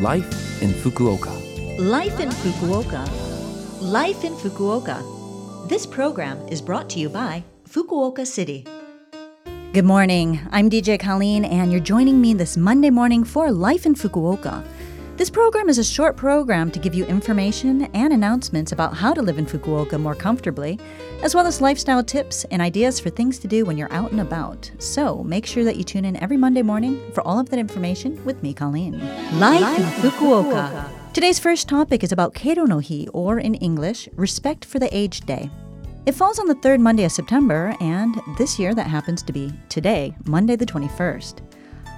Life in Fukuoka. Life in Fukuoka. Life in Fukuoka. This program is brought to you by Fukuoka City. Good morning. I'm DJ Colleen, and you're joining me this Monday morning for Life in Fukuoka. This program is a short program to give you information and announcements about how to live in Fukuoka more comfortably, as well as lifestyle tips and ideas for things to do when you're out and about. So make sure that you tune in every Monday morning for all of that information with me, Colleen. Life, Life in Fukuoka. Fukuoka. Today's first topic is about Keiro no Hi, or in English, Respect for the Aged Day. It falls on the third Monday of September, and this year that happens to be today, Monday the 21st.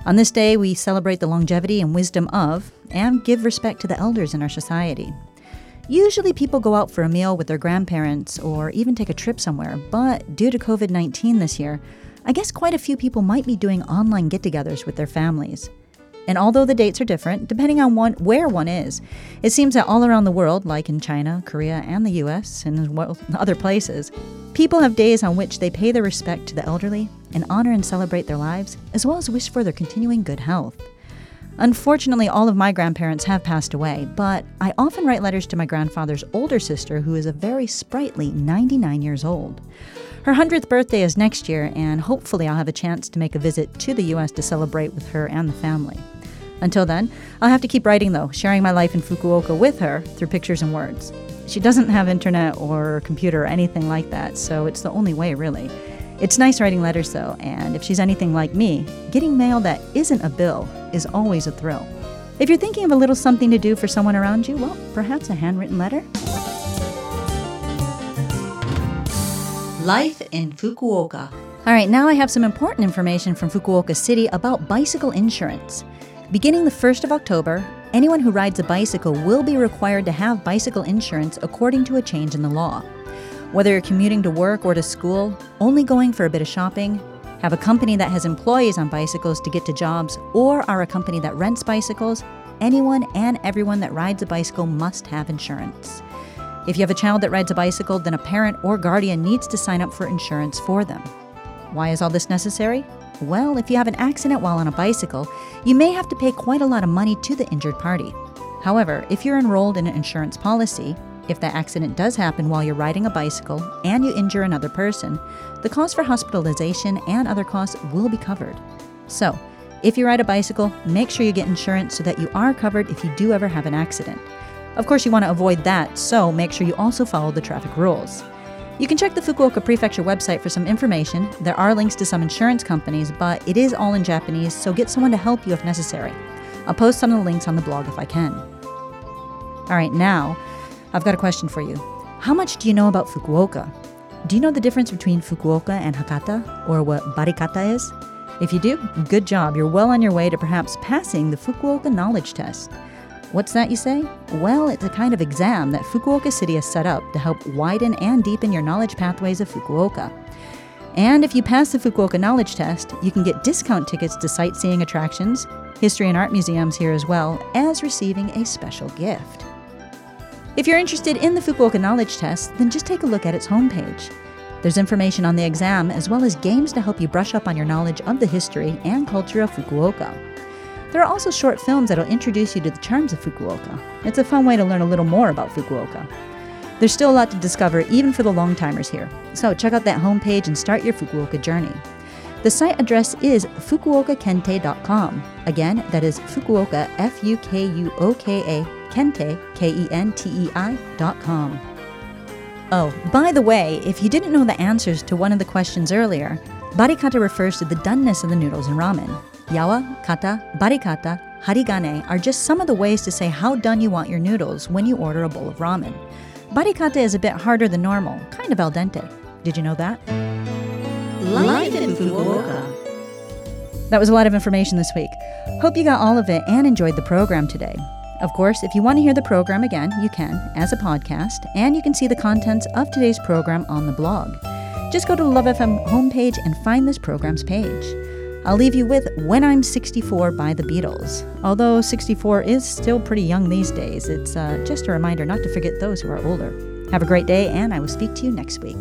On this day, we celebrate the longevity and wisdom of, and give respect to the elders in our society. Usually, people go out for a meal with their grandparents or even take a trip somewhere, but due to COVID 19 this year, I guess quite a few people might be doing online get togethers with their families. And although the dates are different, depending on one, where one is, it seems that all around the world, like in China, Korea, and the US, and other places, people have days on which they pay their respect to the elderly and honor and celebrate their lives, as well as wish for their continuing good health. Unfortunately, all of my grandparents have passed away, but I often write letters to my grandfather's older sister, who is a very sprightly 99 years old. Her 100th birthday is next year, and hopefully, I'll have a chance to make a visit to the US to celebrate with her and the family. Until then, I'll have to keep writing though, sharing my life in Fukuoka with her through pictures and words. She doesn't have internet or computer or anything like that, so it's the only way really. It's nice writing letters though, and if she's anything like me, getting mail that isn't a bill is always a thrill. If you're thinking of a little something to do for someone around you, well, perhaps a handwritten letter? Life in Fukuoka. All right, now I have some important information from Fukuoka City about bicycle insurance. Beginning the 1st of October, anyone who rides a bicycle will be required to have bicycle insurance according to a change in the law. Whether you're commuting to work or to school, only going for a bit of shopping, have a company that has employees on bicycles to get to jobs, or are a company that rents bicycles, anyone and everyone that rides a bicycle must have insurance. If you have a child that rides a bicycle, then a parent or guardian needs to sign up for insurance for them. Why is all this necessary? Well, if you have an accident while on a bicycle, you may have to pay quite a lot of money to the injured party. However, if you're enrolled in an insurance policy, if the accident does happen while you're riding a bicycle and you injure another person, the cost for hospitalization and other costs will be covered. So, if you ride a bicycle, make sure you get insurance so that you are covered if you do ever have an accident. Of course, you want to avoid that, so make sure you also follow the traffic rules. You can check the Fukuoka Prefecture website for some information. There are links to some insurance companies, but it is all in Japanese, so get someone to help you if necessary. I'll post some of the links on the blog if I can. All right, now, I've got a question for you. How much do you know about Fukuoka? Do you know the difference between Fukuoka and Hakata, or what Barikata is? If you do, good job. You're well on your way to perhaps passing the Fukuoka Knowledge Test. What's that, you say? Well, it's a kind of exam that Fukuoka City has set up to help widen and deepen your knowledge pathways of Fukuoka. And if you pass the Fukuoka Knowledge Test, you can get discount tickets to sightseeing attractions, history and art museums here as well, as receiving a special gift. If you're interested in the Fukuoka Knowledge Test, then just take a look at its homepage. There's information on the exam as well as games to help you brush up on your knowledge of the history and culture of Fukuoka. There are also short films that'll introduce you to the charms of Fukuoka. It's a fun way to learn a little more about Fukuoka. There's still a lot to discover even for the long timers here, so check out that homepage and start your Fukuoka journey. The site address is fukuokakentei.com. Again, that is Fukuoka, F U K U O K A, Kentei, K E N T E I.com. Oh, by the way, if you didn't know the answers to one of the questions earlier, barikata refers to the doneness of the noodles in ramen. Yawa, kata, barikata, harigane are just some of the ways to say how done you want your noodles when you order a bowl of ramen. Barikata is a bit harder than normal, kind of al dente. Did you know that? Life in Fukuoka. That was a lot of information this week. Hope you got all of it and enjoyed the program today. Of course, if you want to hear the program again, you can as a podcast, and you can see the contents of today's program on the blog. Just go to Love FM homepage and find this program's page. I'll leave you with When I'm 64 by the Beatles. Although 64 is still pretty young these days, it's uh, just a reminder not to forget those who are older. Have a great day, and I will speak to you next week.